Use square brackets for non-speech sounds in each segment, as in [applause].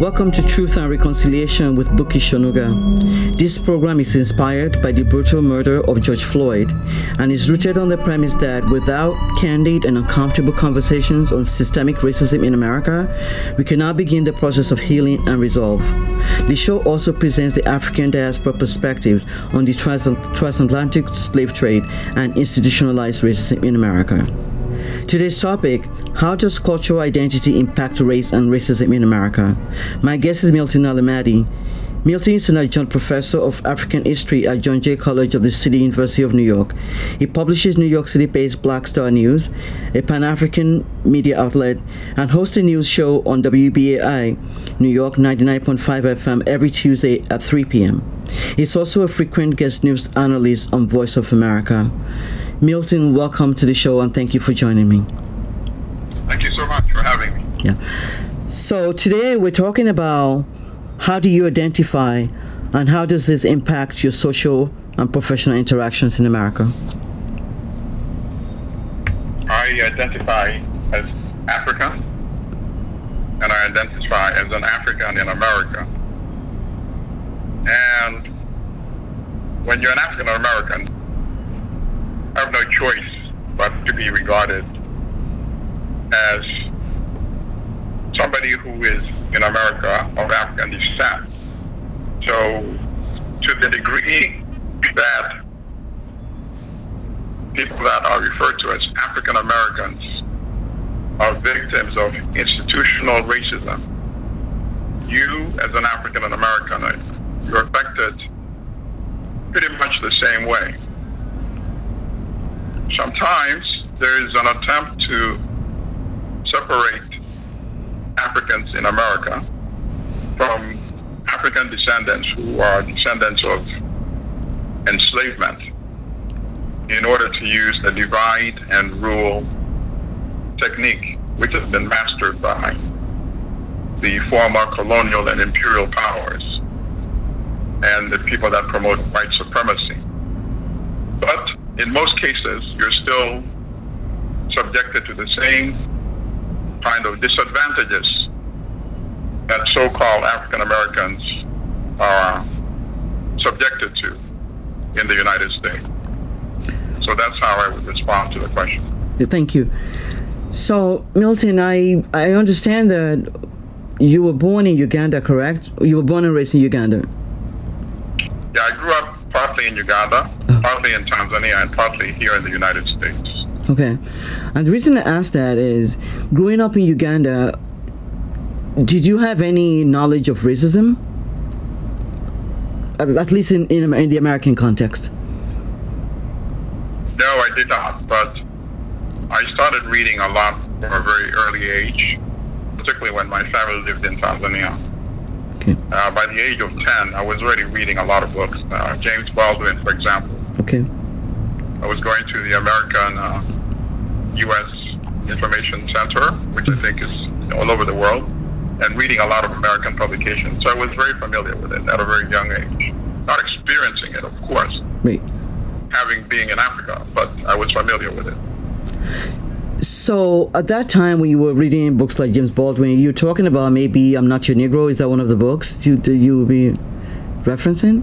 Welcome to Truth and Reconciliation with Buki Shonuga. This program is inspired by the brutal murder of George Floyd and is rooted on the premise that without candid and uncomfortable conversations on systemic racism in America, we cannot begin the process of healing and resolve. The show also presents the African diaspora perspectives on the transatlantic slave trade and institutionalized racism in America. Today's topic How does cultural identity impact race and racism in America? My guest is Milton Allimadi. Milton is an adjunct professor of African history at John Jay College of the City University of New York. He publishes New York City based Black Star News, a pan African media outlet, and hosts a news show on WBAI, New York 99.5 FM, every Tuesday at 3 p.m. He's also a frequent guest news analyst on Voice of America. Milton, welcome to the show and thank you for joining me. Thank you so much for having me. Yeah. So today we're talking about how do you identify and how does this impact your social and professional interactions in America? I identify as African and I identify as an African in America. And when you're an African American, have no choice but to be regarded as somebody who is in America of African descent. So, to the degree that people that are referred to as African Americans are victims of institutional racism, you as an African American, you're affected pretty much the same way sometimes there is an attempt to separate Africans in America from African descendants who are descendants of enslavement in order to use the divide and rule technique, which has been mastered by the former colonial and imperial powers and the people that promote white supremacy. In most cases, you're still subjected to the same kind of disadvantages that so-called African Americans are subjected to in the United States. So that's how I would respond to the question. Thank you. So, Milton, I, I understand that you were born in Uganda, correct? You were born and raised in Uganda. Yeah, I grew up partly in Uganda, oh. partly in Tanzania, and partly here in the United States. Okay. And the reason I ask that is growing up in Uganda, did you have any knowledge of racism? Um, at least in, in, in the American context? No, I did not. But I started reading a lot from a very early age, particularly when my family lived in Tanzania. Uh, by the age of 10, I was already reading a lot of books. Uh, James Baldwin, for example. Okay. I was going to the American uh, U.S. Information Center, which I think is all over the world, and reading a lot of American publications. So I was very familiar with it at a very young age. Not experiencing it, of course. Right. Having being in Africa, but I was familiar with it. So at that time, when you were reading books like James Baldwin, you were talking about maybe "I'm Not Your Negro." Is that one of the books you you would be referencing?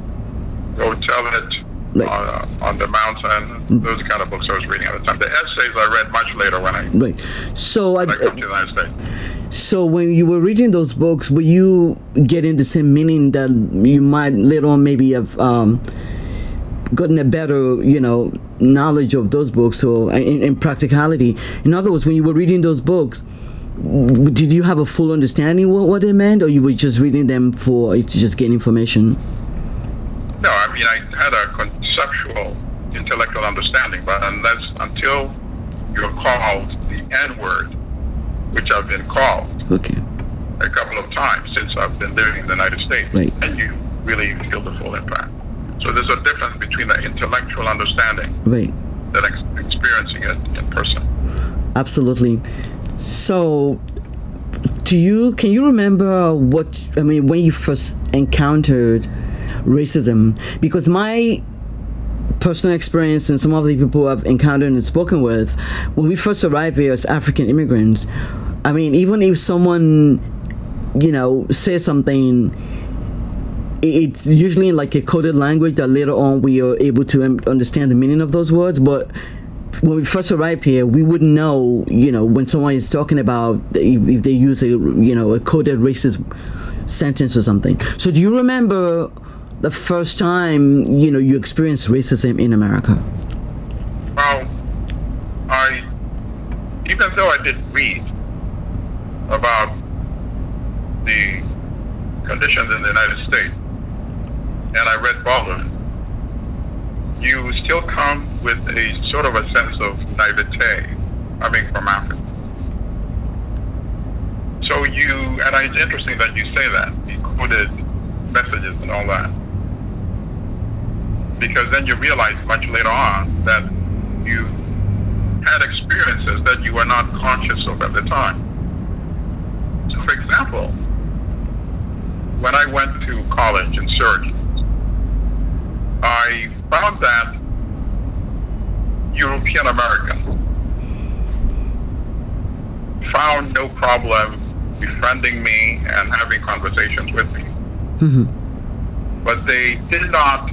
Go tell it right. on, uh, on the mountain. Those kind of books I was reading at the time. The essays I read much later when I right. So when I, I come to the United States. So when you were reading those books, were you getting the same meaning that you might later on maybe have? Um, gotten a better, you know, knowledge of those books or in, in practicality. In other words, when you were reading those books, did you have a full understanding what, what they meant, or you were just reading them for to just gain information? No, I mean I had a conceptual, intellectual understanding, but unless until you're called the N word, which I've been called, okay, a couple of times since I've been living in the United States, right. and you really feel the full impact. So there's a difference between the intellectual understanding right. than ex- experiencing it in person. Absolutely. So, do you can you remember what I mean when you first encountered racism? Because my personal experience and some of the people I've encountered and spoken with, when we first arrived here as African immigrants, I mean, even if someone you know, says something, it's usually in like a coded language that later on we are able to understand the meaning of those words. But when we first arrived here, we wouldn't know, you know, when someone is talking about if, they use a, you know, a coded racist sentence or something. So do you remember the first time, you know, you experienced racism in America? Well, I, even though I did read about the conditions in the United States, and I read Baldwin, you still come with a sort of a sense of naivete coming from Africa. So you, and it's interesting that you say that, the coded messages and all that. Because then you realize much later on that you had experiences that you were not conscious of at the time. So for example, when I went to college in Syracuse, I found that European Americans found no problem befriending me and having conversations with me. Mm-hmm. But they did not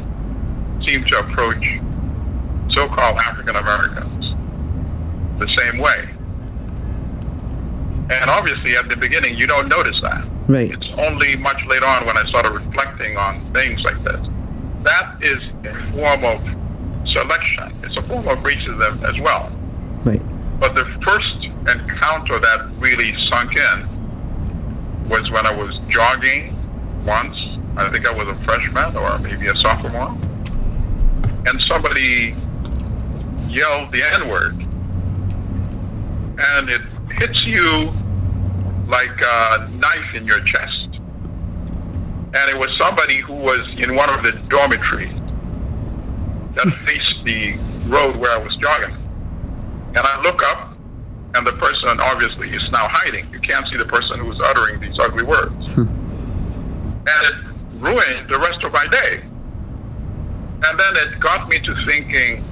seem to approach so-called African Americans the same way. And obviously, at the beginning, you don't notice that. Right. It's only much later on when I started reflecting on things like this. That is a form of selection. It's a form of racism as well. Right. But the first encounter that really sunk in was when I was jogging once. I think I was a freshman or maybe a sophomore. And somebody yelled the N word. And it hits you like a knife in your chest. And it was somebody who was in one of the dormitories that faced the road where I was jogging. And I look up and the person obviously is now hiding. You can't see the person who's uttering these ugly words. Hmm. And it ruined the rest of my day. And then it got me to thinking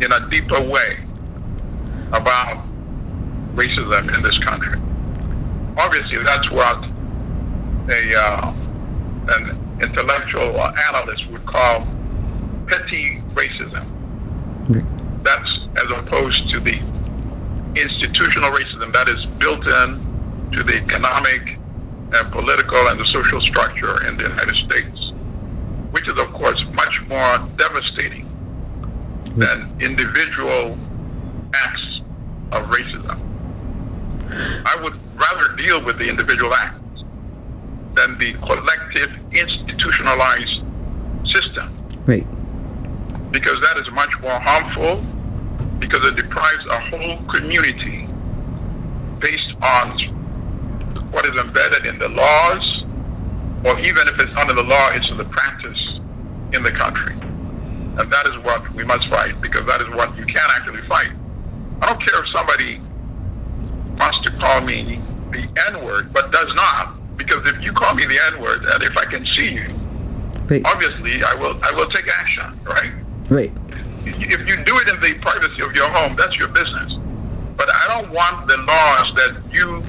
in a deeper way about racism in this country. Obviously, that's what a uh, an intellectual analyst would call petty racism. That's as opposed to the institutional racism that is built in to the economic and political and the social structure in the United States, which is, of course, much more devastating than individual acts of racism. I would rather deal with the individual acts than the collective institutionalized system. Right. Because that is much more harmful because it deprives a whole community based on what is embedded in the laws, or even if it's under the law, it's in the practice in the country. And that is what we must fight, because that is what you can actually fight. I don't care if somebody wants to call me the N-word, but does not, because if you call me the N-word, and if I can see you, right. obviously I will I will take action, right? Right if you do it in the privacy of your home, that's your business. But I don't want the laws that you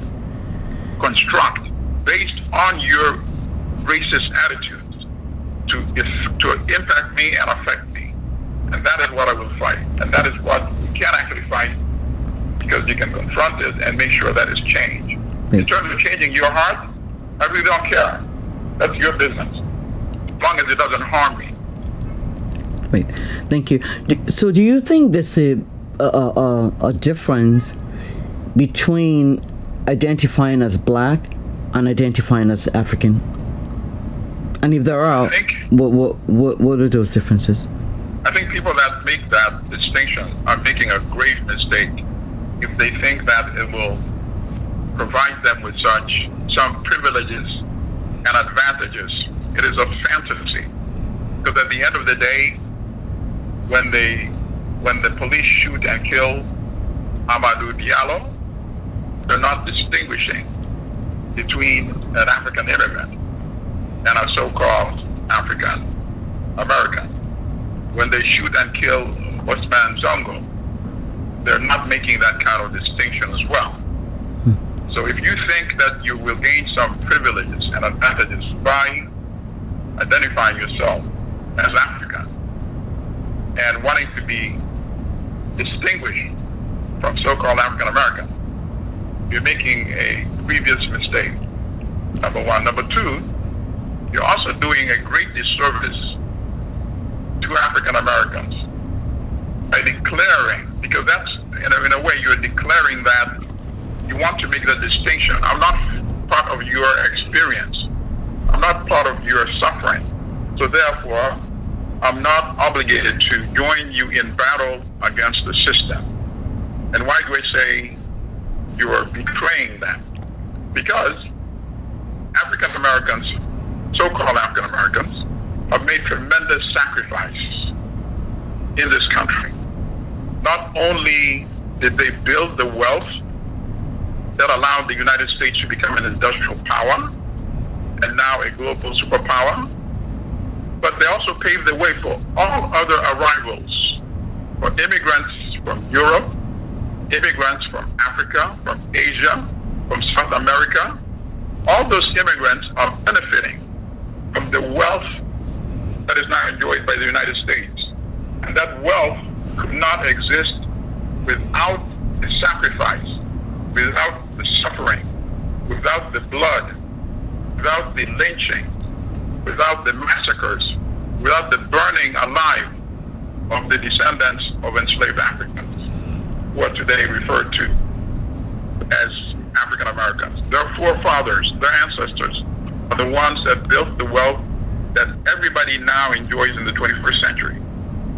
construct based on your racist attitudes to to impact me and affect me. And that is what I will fight. And that is what you can actually fight because you can confront it and make sure that it's changed. In terms of changing your heart, I really don't care. That's your business. As long as it doesn't harm me. Wait, Thank you. So, do you think there's a, a, a, a difference between identifying as black and identifying as African? And if there are, what, what, what, what are those differences? I think people that make that distinction are making a grave mistake if they think that it will provide them with such some privileges and advantages. It is a fantasy. Because at the end of the day, when they when the police shoot and kill Amadou Diallo, they're not distinguishing between an African immigrant and a so-called African American. When they shoot and kill Ousmane Zongo, they're not making that kind of distinction as well. So if you think that you will gain some privileges and advantages by identifying yourself as African and wanting to be distinguished from so-called African American, you're making a grievous mistake. Number one. Number two, you're also doing a great disservice to African Americans by declaring, because that's in a, in a way you're declaring that you want to make the distinction. I'm not part of your experience. I'm not part of your suffering. So therefore, I'm not obligated to join you in battle against the system. And why do I say you are betraying them? Because African Americans, so-called African Americans, have made tremendous sacrifices in this country. Not only did they build the wealth that allowed the United States to become an industrial power and now a global superpower, but they also paved the way for all other arrivals, for immigrants from Europe, immigrants from Africa, from Asia, from South America. All those immigrants are benefiting from the wealth that is now enjoyed by the United States. And that wealth could not exist without the sacrifice, without the suffering, without the blood, without the lynching, without the massacres, without the burning alive of the descendants of enslaved Africans, who are today referred to as African Americans. Their forefathers, their ancestors, are the ones that built the wealth that everybody now enjoys in the 21st century,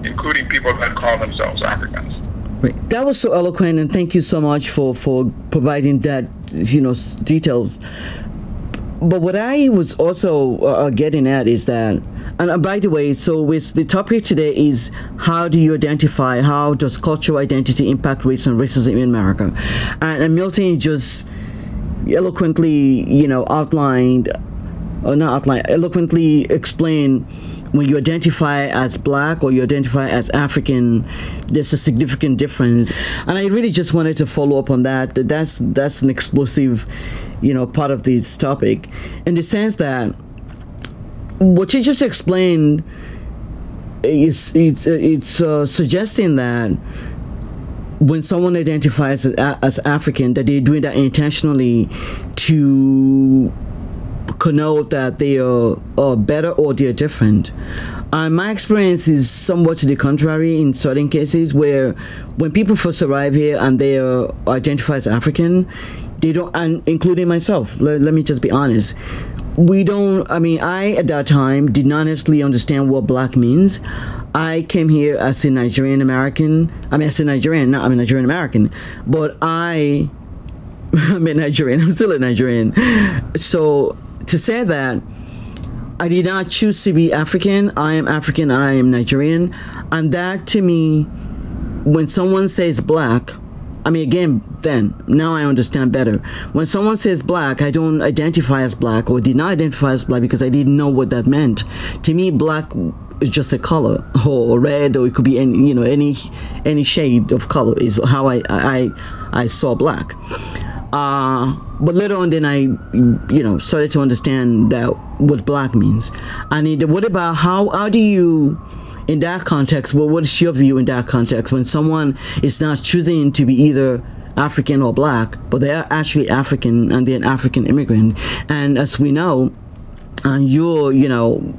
including people that call themselves Africans. Right. That was so eloquent, and thank you so much for for providing that, you know, details. But what I was also uh, getting at is that, and uh, by the way, so with the topic today is how do you identify, how does cultural identity impact race and racism in America? And, and Milton just eloquently, you know, outlined, or not outlined, eloquently explained when you identify as black or you identify as African, there's a significant difference. And I really just wanted to follow up on that. That's that's an explosive, you know, part of this topic, in the sense that what you just explained is it's it's uh, suggesting that when someone identifies as, as African, that they're doing that intentionally to connote that they are, are better or they're different. And my experience is somewhat to the contrary in certain cases where when people first arrive here and they are identified as African, they don't, and including myself, let, let me just be honest, we don't, I mean, I at that time did not necessarily understand what black means. I came here as a Nigerian American. I mean, as a Nigerian, not I'm a Nigerian American, but I, [laughs] I'm a Nigerian. I'm still a Nigerian. So to say that I did not choose to be African. I am African. I am Nigerian. And that to me, when someone says black, I mean, again, then, now I understand better. When someone says black, I don't identify as black or did not identify as black because I didn't know what that meant. To me, black is just a color or red or it could be any, you know, any, any shade of color is how I, I, I saw black. Uh, but later on, then I, you know, started to understand that what black means. I And what about how how do you, in that context, well, what is your view in that context when someone is not choosing to be either African or black, but they are actually African and they're an African immigrant, and as we know, and you're, you know,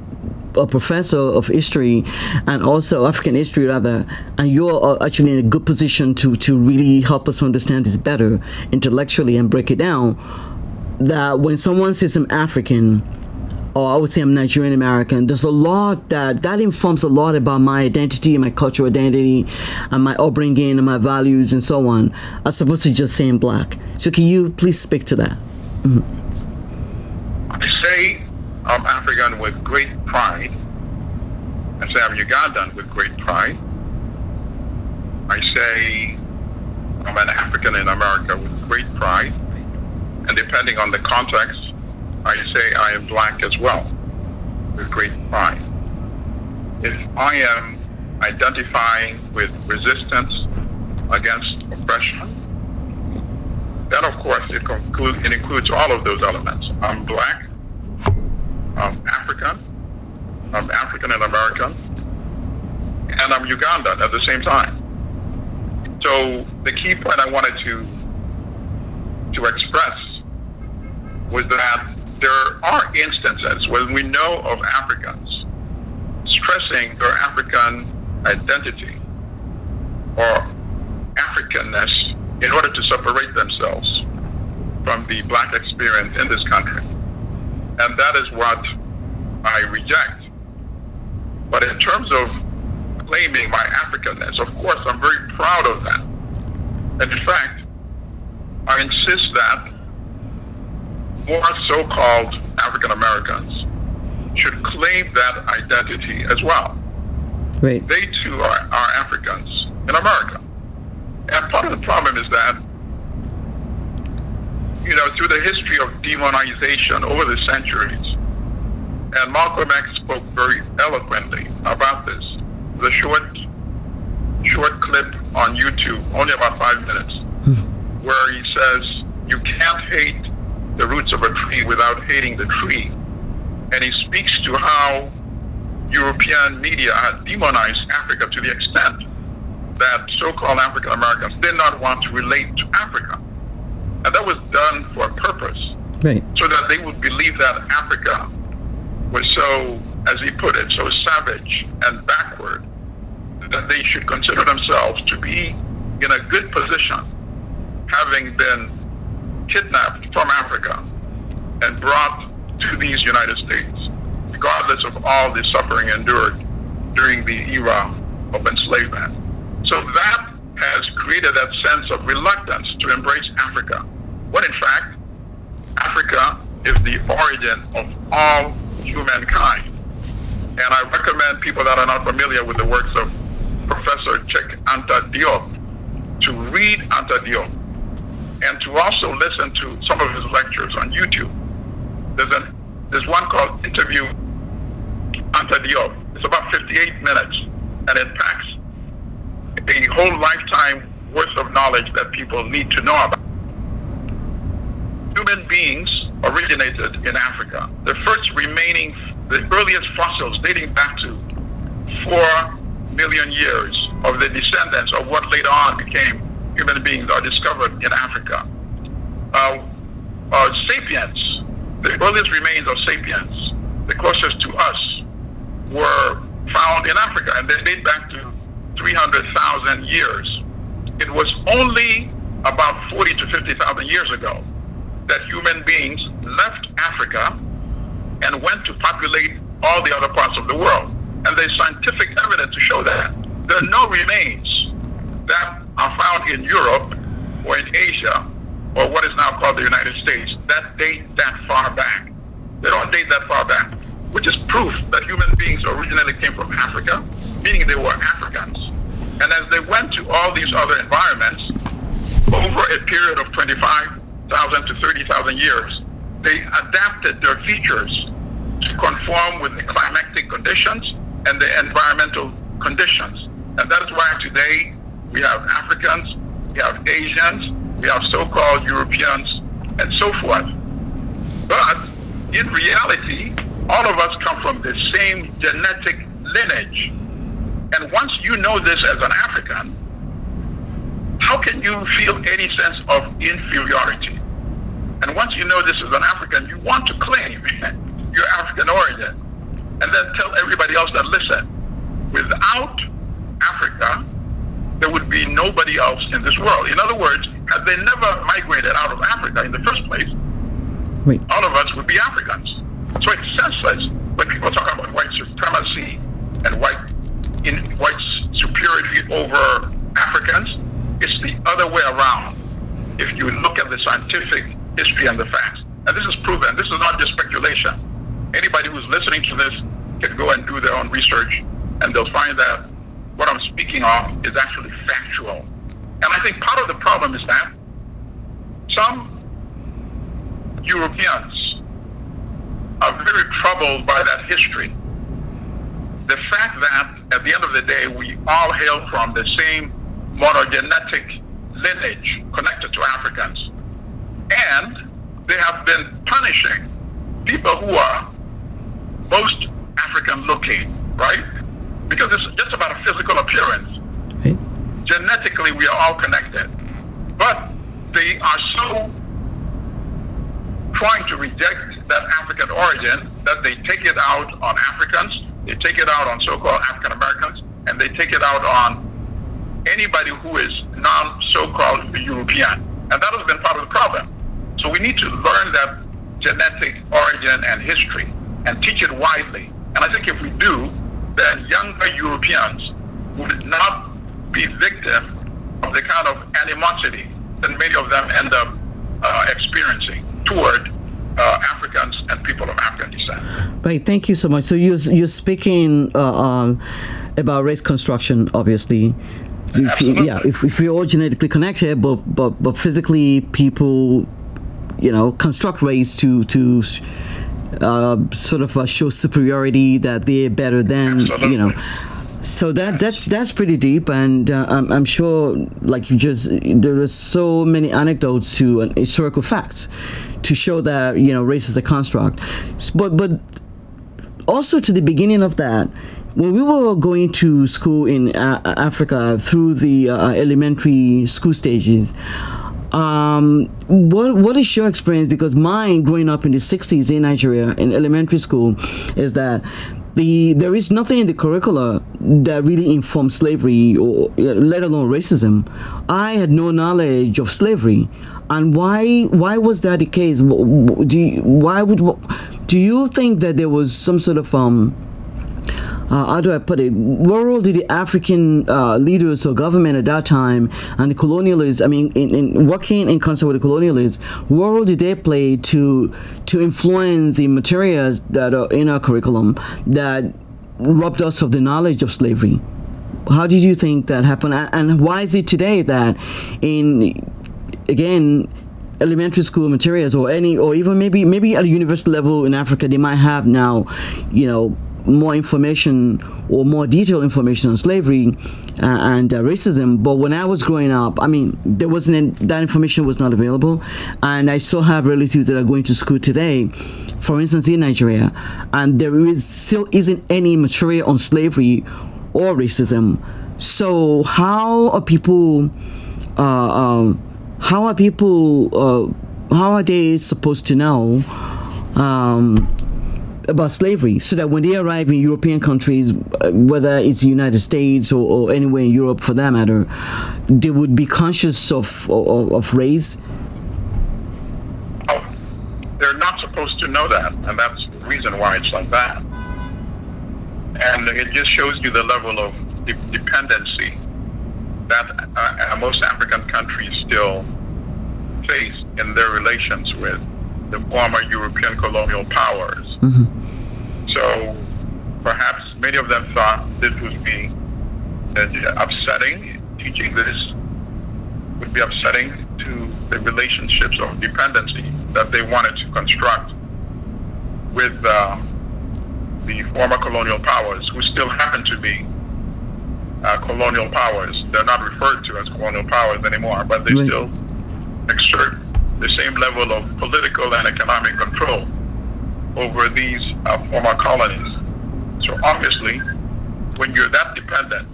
a professor of history and also African history rather, and you're actually in a good position to to really help us understand this better intellectually and break it down. That when someone says I'm African, or I would say I'm Nigerian American, there's a lot that that informs a lot about my identity, my cultural identity, and my upbringing and my values and so on, as opposed to just saying black. So can you please speak to that? Mm-hmm. I'm African with great pride. I say I'm Ugandan with great pride. I say I'm an African in America with great pride. And depending on the context, I say I am black as well with great pride. If I am identifying with resistance against oppression, then of course it, concludes, it includes all of those elements. I'm black, I'm African, I'm African and American, and I'm Ugandan at the same time. So the key point I wanted to to express was that there are instances when we know of Africans stressing their African identity or Africanness in order to separate themselves from the black experience in this country. And that is what I reject. But in terms of claiming my Africanness, of course, I'm very proud of that. And in fact, I insist that more so-called African Americans should claim that identity as well. Right. They too are, are Africans in America. And part of the problem is that, the history of demonization over the centuries, and Malcolm X spoke very eloquently about this. The short, short clip on YouTube, only about five minutes, hmm. where he says, you can't hate the roots of a tree without hating the tree. And he speaks to how European media had demonized Africa to the extent that so-called African Americans did not want to relate to Africa. And that was done for a purpose. Right. So that they would believe that Africa was so, as he put it, so savage and backward that they should consider themselves to be in a good position, having been kidnapped from Africa and brought to these United States, regardless of all the suffering endured during the era of enslavement. So that has created that sense of reluctance to embrace Africa, when in fact, Africa is the origin of all humankind. And I recommend people that are not familiar with the works of Professor Cheikh Anta Diop to read Anta Diop and to also listen to some of his lectures on YouTube. There's, an, there's one called Interview Anta Diop. It's about 58 minutes, and it packs a whole lifetime worth of knowledge that people need to know about. Human beings originated in Africa. The first remaining, the earliest fossils dating back to four million years of the descendants of what later on became human beings are discovered in Africa. Uh, uh, sapiens, the earliest remains of sapiens, the closest to us, were found in Africa, and they date back to 300,000 years. It was only about 40 to 50,000 years ago that human beings left Africa and went to populate all the other parts of the world. And there's scientific evidence to show that. There are no remains that are found in Europe or in Asia or what is now called the United States that date that far back. They don't date that far back, which is proof that human beings originally came from Africa, meaning they were Africans. And as they went to all these other environments, over a period of 25,000 to 30,000 years, they adapted their features to conform with the climatic conditions and the environmental conditions. And that is why today we have Africans, we have Asians, we have so-called Europeans, and so forth. But in reality, all of us come from the same genetic lineage. And once you know this as an African, how can you feel any sense of inferiority? And once you know this is an African, you want to claim [laughs] your African origin. And then tell everybody else that, listen, without Africa, there would be nobody else in this world. In other words, had they never migrated out of Africa in the first place, Wait. all of us would be Africans. So it's senseless when people talk about white supremacy and white in white superiority over Africans. It's the other way around. If you look at the scientific history and the facts, and this is proven. This is not just speculation. Anybody who's listening to this can go and do their own research, and they'll find that what I'm speaking of is actually factual. And I think part of the problem is that some Europeans are very troubled by that history. The fact that at the end of the day, we all hail from the same monogenetic lineage connected to Africans. Have been punishing people who are most African looking, right? Because it's just about a physical appearance. Okay. Genetically, we are all connected. But they are so trying to reject that African origin that they take it out on Africans, they take it out on so-called African Americans, and they take it out on anybody who is non so-called European. And that has been part of the problem. So we need to learn that genetic origin and history and teach it widely. And I think if we do, then younger Europeans would not be victim of the kind of animosity that many of them end up uh, experiencing toward uh, Africans and people of African descent. Right. Thank you so much. So you're you're speaking uh, um, about race construction, obviously. If you, yeah, if, if we're all genetically connected, but but but physically, people, you know, construct race to to uh, sort of uh, show superiority that they're better than Absolutely. you know so that that's that's pretty deep, and uh, I'm, I'm sure, like you just, there are so many anecdotes to uh, historical facts to show that you know race is a construct. But but also to the beginning of that, when we were going to school in uh, Africa through the uh, elementary school stages, um, what what is your experience? Because mine, growing up in the '60s in Nigeria in elementary school, is that the there is nothing in the curricula that really informs slavery or let alone racism. I had no knowledge of slavery. And why why was that the case? Do you, why would do you think that there was some sort of um uh, how do I put it? What role did the African uh, leaders or government at that time and the colonialists, I mean, in, in, working in concert with the colonialists, what role did they play to to influence the materials that are in our curriculum that robbed us of the knowledge of slavery? How did you think that happened? And why is it today that in again elementary school materials or any or even maybe maybe at a university level in Africa they might have now, you know, more information or more detailed information on slavery uh, and uh, racism. But when I was growing up, I mean, there wasn't that information was not available, and I still have relatives that are going to school today. For instance, in Nigeria, and there is still isn't any material on slavery or racism. So how are people? Uh, um, how are people? Uh, how are they supposed to know? Um, about slavery so that when they arrive in European countries, uh, whether it's the United States or, or, anywhere in Europe for that matter, they would be conscious of, of, of race? Oh, they're not supposed to know that, and that's the reason why it's like that. And it just shows you the level of de- dependency that uh, most African countries still face in their relations with the former European colonial powers. Mm-hmm. So perhaps many of them thought this would be upsetting, teaching this would be upsetting to the relationships of dependency that they wanted to construct with uh, the former colonial powers, who still happen to be uh, colonial powers. They're not referred to as colonial powers anymore, but they right. still exert the same level of political and economic control over these uh, former colonies. So obviously, when you're that dependent,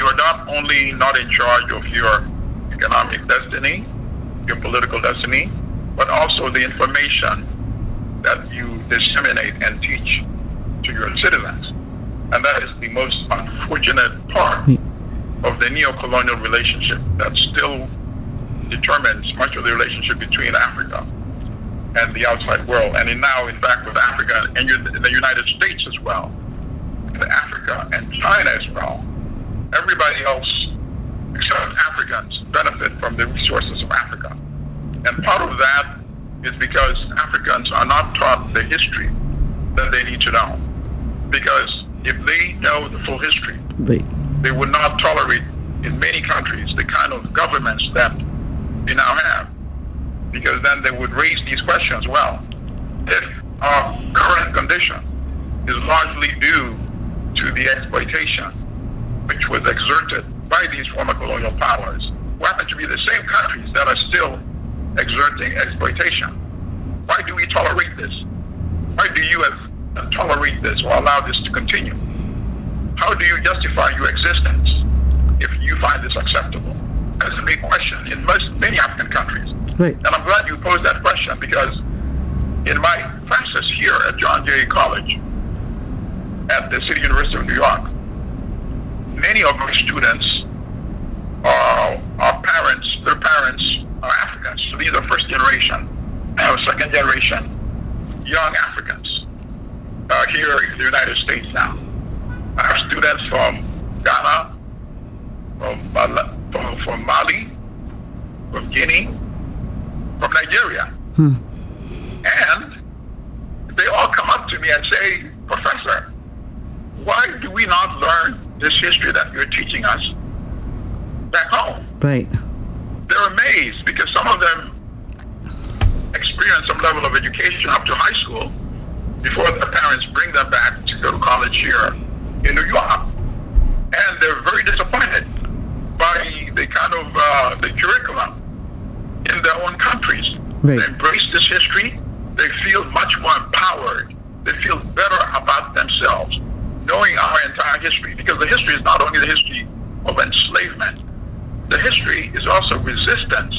you're not only not in charge of your economic destiny, your political destiny, but also the information that you disseminate and teach to your citizens. And that is the most unfortunate part of the neo-colonial relationship that still determines much of the relationship between Africa and the outside world, and now, in fact, with Africa and the United States as well, and Africa and China as well. Everybody else except Africans benefit from the resources of Africa. And part of that is because Africans are not taught the history that they need to know. Because if they know the full history, Wait. they would not tolerate in many countries the kind of governments that we now have. Because then they would raise these questions. Well, if our current condition is largely due to the exploitation which was exerted by these former colonial powers, who happen to be the same countries that are still exerting exploitation. Why do we tolerate this? Why do you have tolerate this or allow this to continue? How do you justify your existence if you find this acceptable? Big question in most many African countries. Right. And I'm glad you posed that question because in my classes here at John Jay College at the City University of New York, many of our students are, are parents, their parents are Africans. So these are first generation, uh, second generation young Africans uh, here in the United States now. I have students from Ghana, from, from, from Mali, Guinea, from Nigeria. Hmm. And they all come up to me and say, Professor, why do we not learn this history that you're teaching us back home? Right. They're amazed because some of them experience some level of education up to high school before their parents bring them back to go to college here in New York. And they're very disappointed by the kind of uh, the curriculum in their own countries. Right. They embrace this history. They feel much more empowered. They feel better about themselves, knowing our entire history. Because the history is not only the history of enslavement, the history is also resistance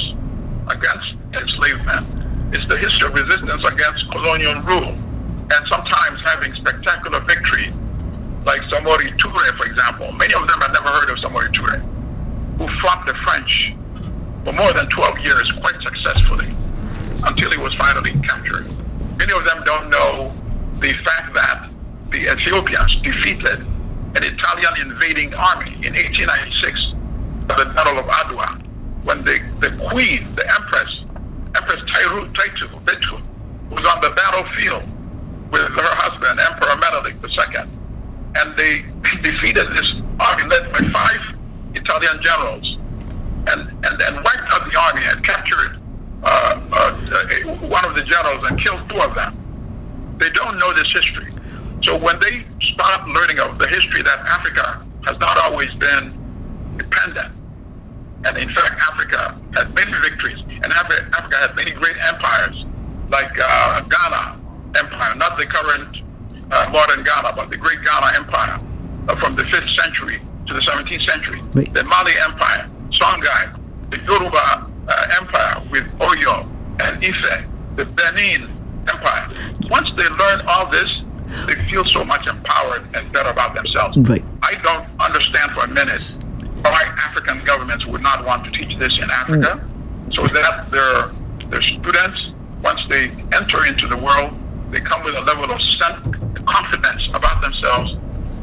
against enslavement. It's the history of resistance against colonial rule. And sometimes having spectacular victories, like Samori Toure, for example. Many of them have never heard of Samori Toure, who fought the for more than 12 years quite successfully until he was finally captured. Many of them don't know the fact that the Ethiopians defeated an Italian invading army in 1896 at the Battle of Adwa when the, the queen, the empress, Empress Tairu, Taitu, Betu, was on the battlefield with her husband, Emperor Menelik II. And they defeated this army led by five Italian generals and, and, and wiped out the army and captured uh, uh, one of the generals and killed two of them. They don't know this history. So when they start learning of the history that Africa has not always been dependent, and in fact Africa has many victories, and Africa, Africa had many great empires, like uh, Ghana Empire, not the current uh, modern Ghana, but the great Ghana Empire uh, from the 5th century to the 17th century, Wait. the Mali Empire, Songhai, the Yoruba uh, Empire with Oyo and Ife, the Benin Empire. Once they learn all this, they feel so much empowered and better about themselves. Right. I don't understand for a minute why African governments would not want to teach this in Africa, so that their their students, once they enter into the world, they come with a level of self confidence about themselves,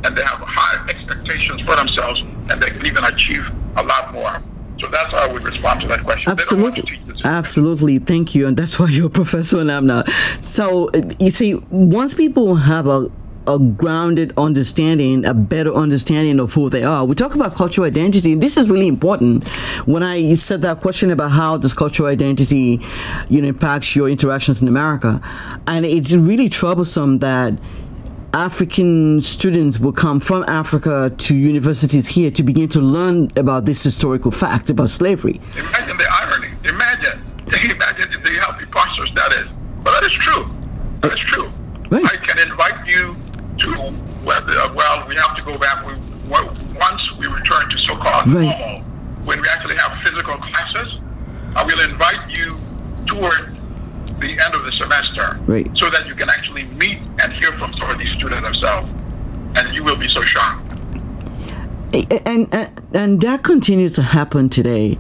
and they have high expectations for themselves, and they can even achieve a lot more. So that's how I would respond to that question. They don't want to Absolutely. Absolutely. Thank you. And that's why [laughs] you're a professor Namna. So, uh, you see, once people have a a grounded understanding, a better understanding of who they are. We talk about cultural identity, and this is really important. When I said that question about how does cultural identity, you know, impacts your interactions in America, and it's really troublesome that African students will come from Africa to universities here to begin to learn about this historical fact about slavery. Imagine the irony. Imagine. [laughs] Imagine the how preposterous that is. But that is true. That is true. Right. I can invite you to, well, uh, we have to go back. We, once we return to so-called Right. normal, when we actually have physical classes, I will invite you toward the end of the semester Right. so that you can actually meet and hear from some of these students themselves. And you will be so shocked. And, and and that continues to happen today.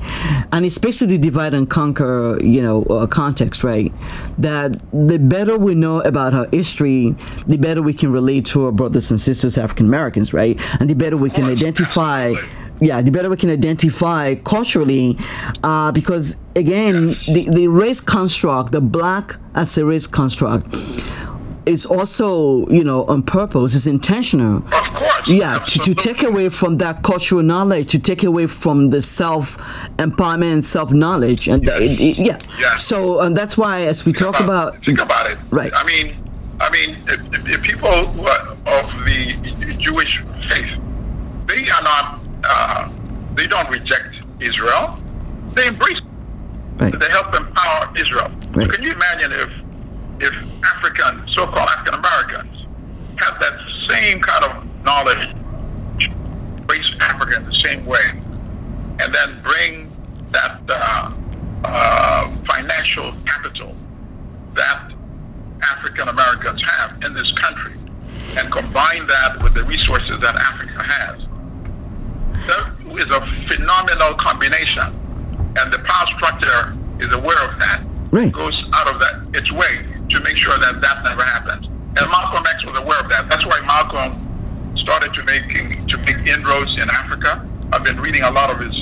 And it's basically divide and conquer you know uh, context right? That the better we know about our history the better we can relate to our brothers and sisters african americans right? And the better we can identify yeah the better we can identify culturally uh, because again the, the race construct the black as a race construct it's also you know on purpose it's intentional. Yeah to, to take away from that cultural knowledge to take away from the self empowerment and self knowledge and Yes. it- it- yeah Yes. so and that's why as we talk about think about it. Right. I mean, I mean, if, if, if people who are of the Jewish faith, they are not. Uh, they don't reject Israel. They embrace. right They help empower Israel. Right. So can you imagine if if African, so-called African Americans, had that same kind of knowledge, race Africa in the same way, and then bring that uh, uh, financial capital that African Americans have in this country, and combine that with the resources that Africa has, that is a phenomenal combination. And the power structure is aware of that. Right. Goes out of that its way to make sure that that never happens. And Malcolm X was aware of that. That's why Malcolm started to make to make inroads in Africa. I've been reading a lot of his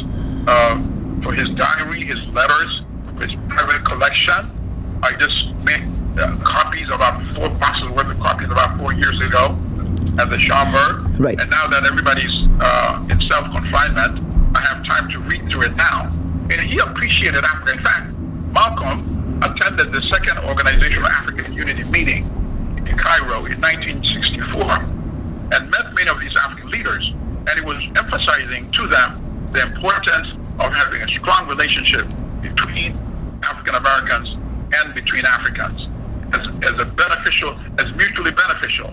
uh, for his diary, his letters, his private collection. I just made uh, copies about four boxes worth of copies about four years ago at the Schomburg. Right. And now that everybody's uh, in self confinement, I have time to read through it now. And he appreciated Africa. In fact, Malcolm attended the second Organization of African Unity meeting in Cairo in 1964 and met many of these African leaders. And he was emphasizing to them the importance of having a strong relationship between African Americans and between Africans as, as a beneficial, as mutually beneficial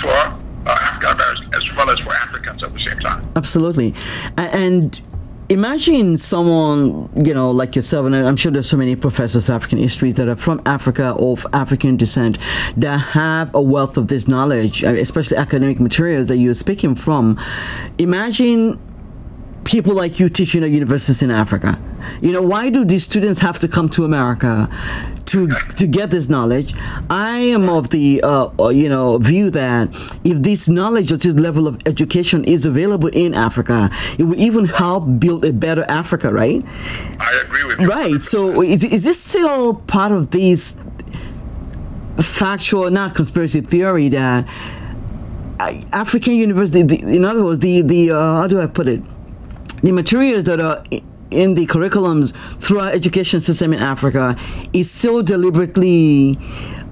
for uh, African Americans as well as for Africans at the same time. Absolutely. And imagine someone, you know, like yourself, and I'm sure there's so many professors of African history that are from Africa or of African descent that have a wealth of this knowledge, uh, especially academic materials that you're speaking from. Imagine people like you teaching at universities in Africa. You know, why do these students have to come to America to to get this knowledge? I am of the uh, uh, you know view that if this knowledge or this level of education is available in Africa, it would even help build a better Africa, right? I agree with you. Right. So is, is this still part of these factual, not conspiracy theory that uh, African university, the, in other words, the the uh, how do I put it? The materials that are in the curriculums throughout education system in Africa is so deliberately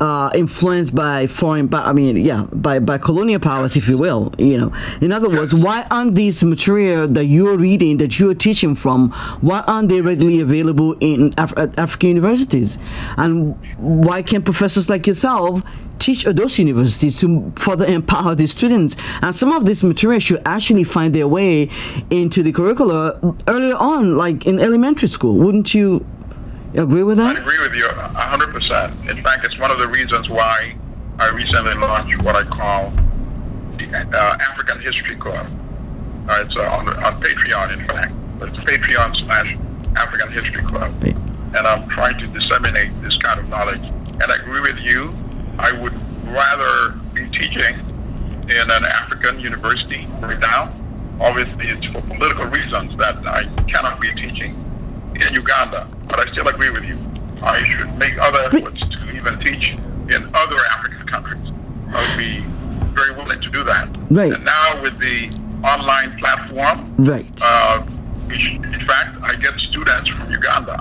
uh, influenced by foreign, by, I mean, yeah, by, by colonial powers, if you will. You know, in other words, why aren't these material that you're reading, that you're teaching from, why aren't they readily available in Af- African universities? And why can't professors like yourself teach at those universities to further empower the students. And some of this material should actually find their way into the curricula earlier on, like in elementary school. Wouldn't you agree with that? I agree with you 100%. In fact, it's one of the reasons why I recently launched what I call the uh, African History Club. Uh, it's uh, on, on Patreon, in fact. It's Patreon slash African History Club. Right. And I'm trying to disseminate this kind of knowledge. And I agree with you. I would rather be teaching in an African university right now. Obviously, it's for political reasons that I cannot be teaching in Uganda. But I still agree with you. I should make other efforts to even teach in other African countries. I would be very willing to do that. Right. And now with the online platform, Right. uh, in fact, I get students from Uganda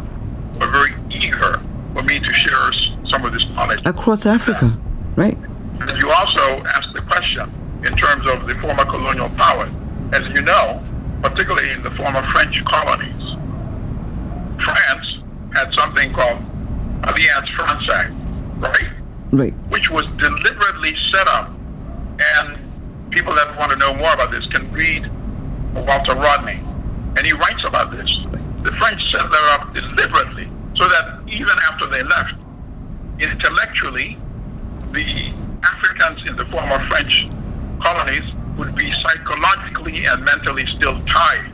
who are very eager for me to share some of this knowledge. Across Africa. Right. And you also asked the question in terms of the former colonial powers. As you know, particularly in the former French colonies, France had something called Alliance Francaise, right? Right. Which was deliberately set up. And people that want to know more about this can read Walter Rodney. And he writes about this. The French set that up deliberately so that even after they left, intellectually, the Africans in the former French colonies would be psychologically and mentally still tied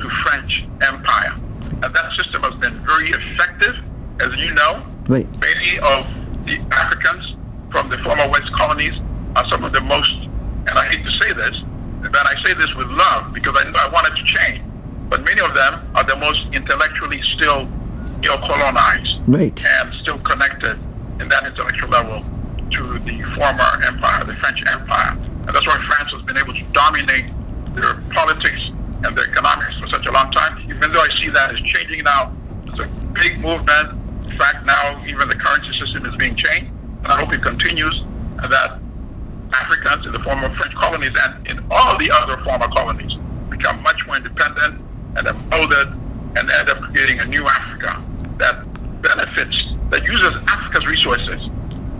to French empire. And that system has been very effective, as you know. Right. Many of the Africans from the former West colonies are some of the most, and I hate to say this, but I say this with love because I, I want it to change. But many of them are the most intellectually still you know, colonized Right. and still connected in that intellectual level to the former empire, the French empire. And that's why France has been able to dominate their politics and their economics for such a long time, even though I see that is changing now. It's a big movement. In fact, now even the currency system is being changed. And I hope it continues and that Africans in the former French colonies and in all the other former colonies become much more independent and molded and end up creating a new Africa that benefits, that uses Africa's resources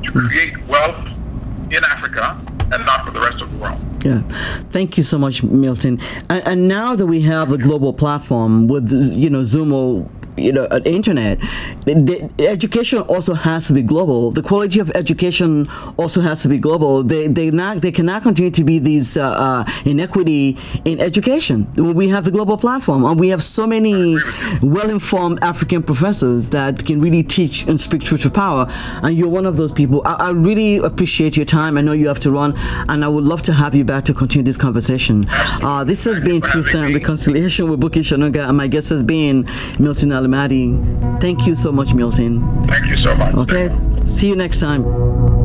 to hmm. create wealth in Africa and not for the rest of the world. Yeah, thank you so much, Milton. And, and now that we have a global platform with you know Zoom or you know, uh, internet, the, the education also has to be global. The quality of education also has to be global. They they not they cannot continue to be these uh, uh, inequity in education. We have the global platform, and we have so many well-informed African professors that can really teach and speak truth to power. And you're one of those people. I, I really appreciate your time. I know you have to run, and I would love to have you back to continue this conversation. Uh, this has been Truth and Reconciliation with Bukky Sonuga, and my guest has been Milton Allimadi. Thank you so much, Milton. Thank you so much. Okay. See you next time.